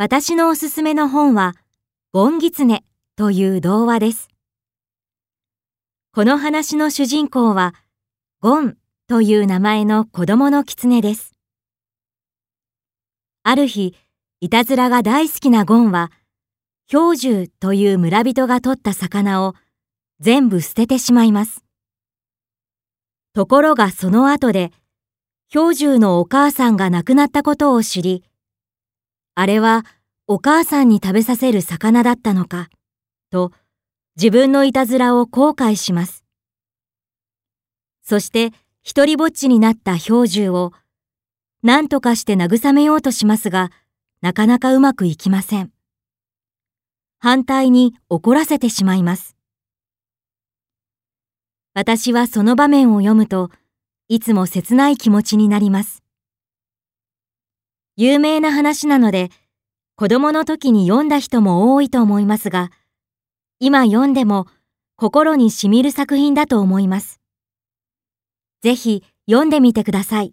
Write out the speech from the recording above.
私のおすすめの本は、ゴンギツネという童話です。この話の主人公は、ゴンという名前の子供の狐です。ある日、いたずらが大好きなゴンは、氷獣という村人が取った魚を全部捨ててしまいます。ところがその後で、氷獣のお母さんが亡くなったことを知り、あれはお母さんに食べさせる魚だったのか、と自分のいたずらを後悔します。そして一りぼっちになった氷獣を何とかして慰めようとしますが、なかなかうまくいきません。反対に怒らせてしまいます。私はその場面を読むと、いつも切ない気持ちになります。有名な話なので、子供の時に読んだ人も多いと思いますが、今読んでも心にしみる作品だと思います。ぜひ読んでみてください。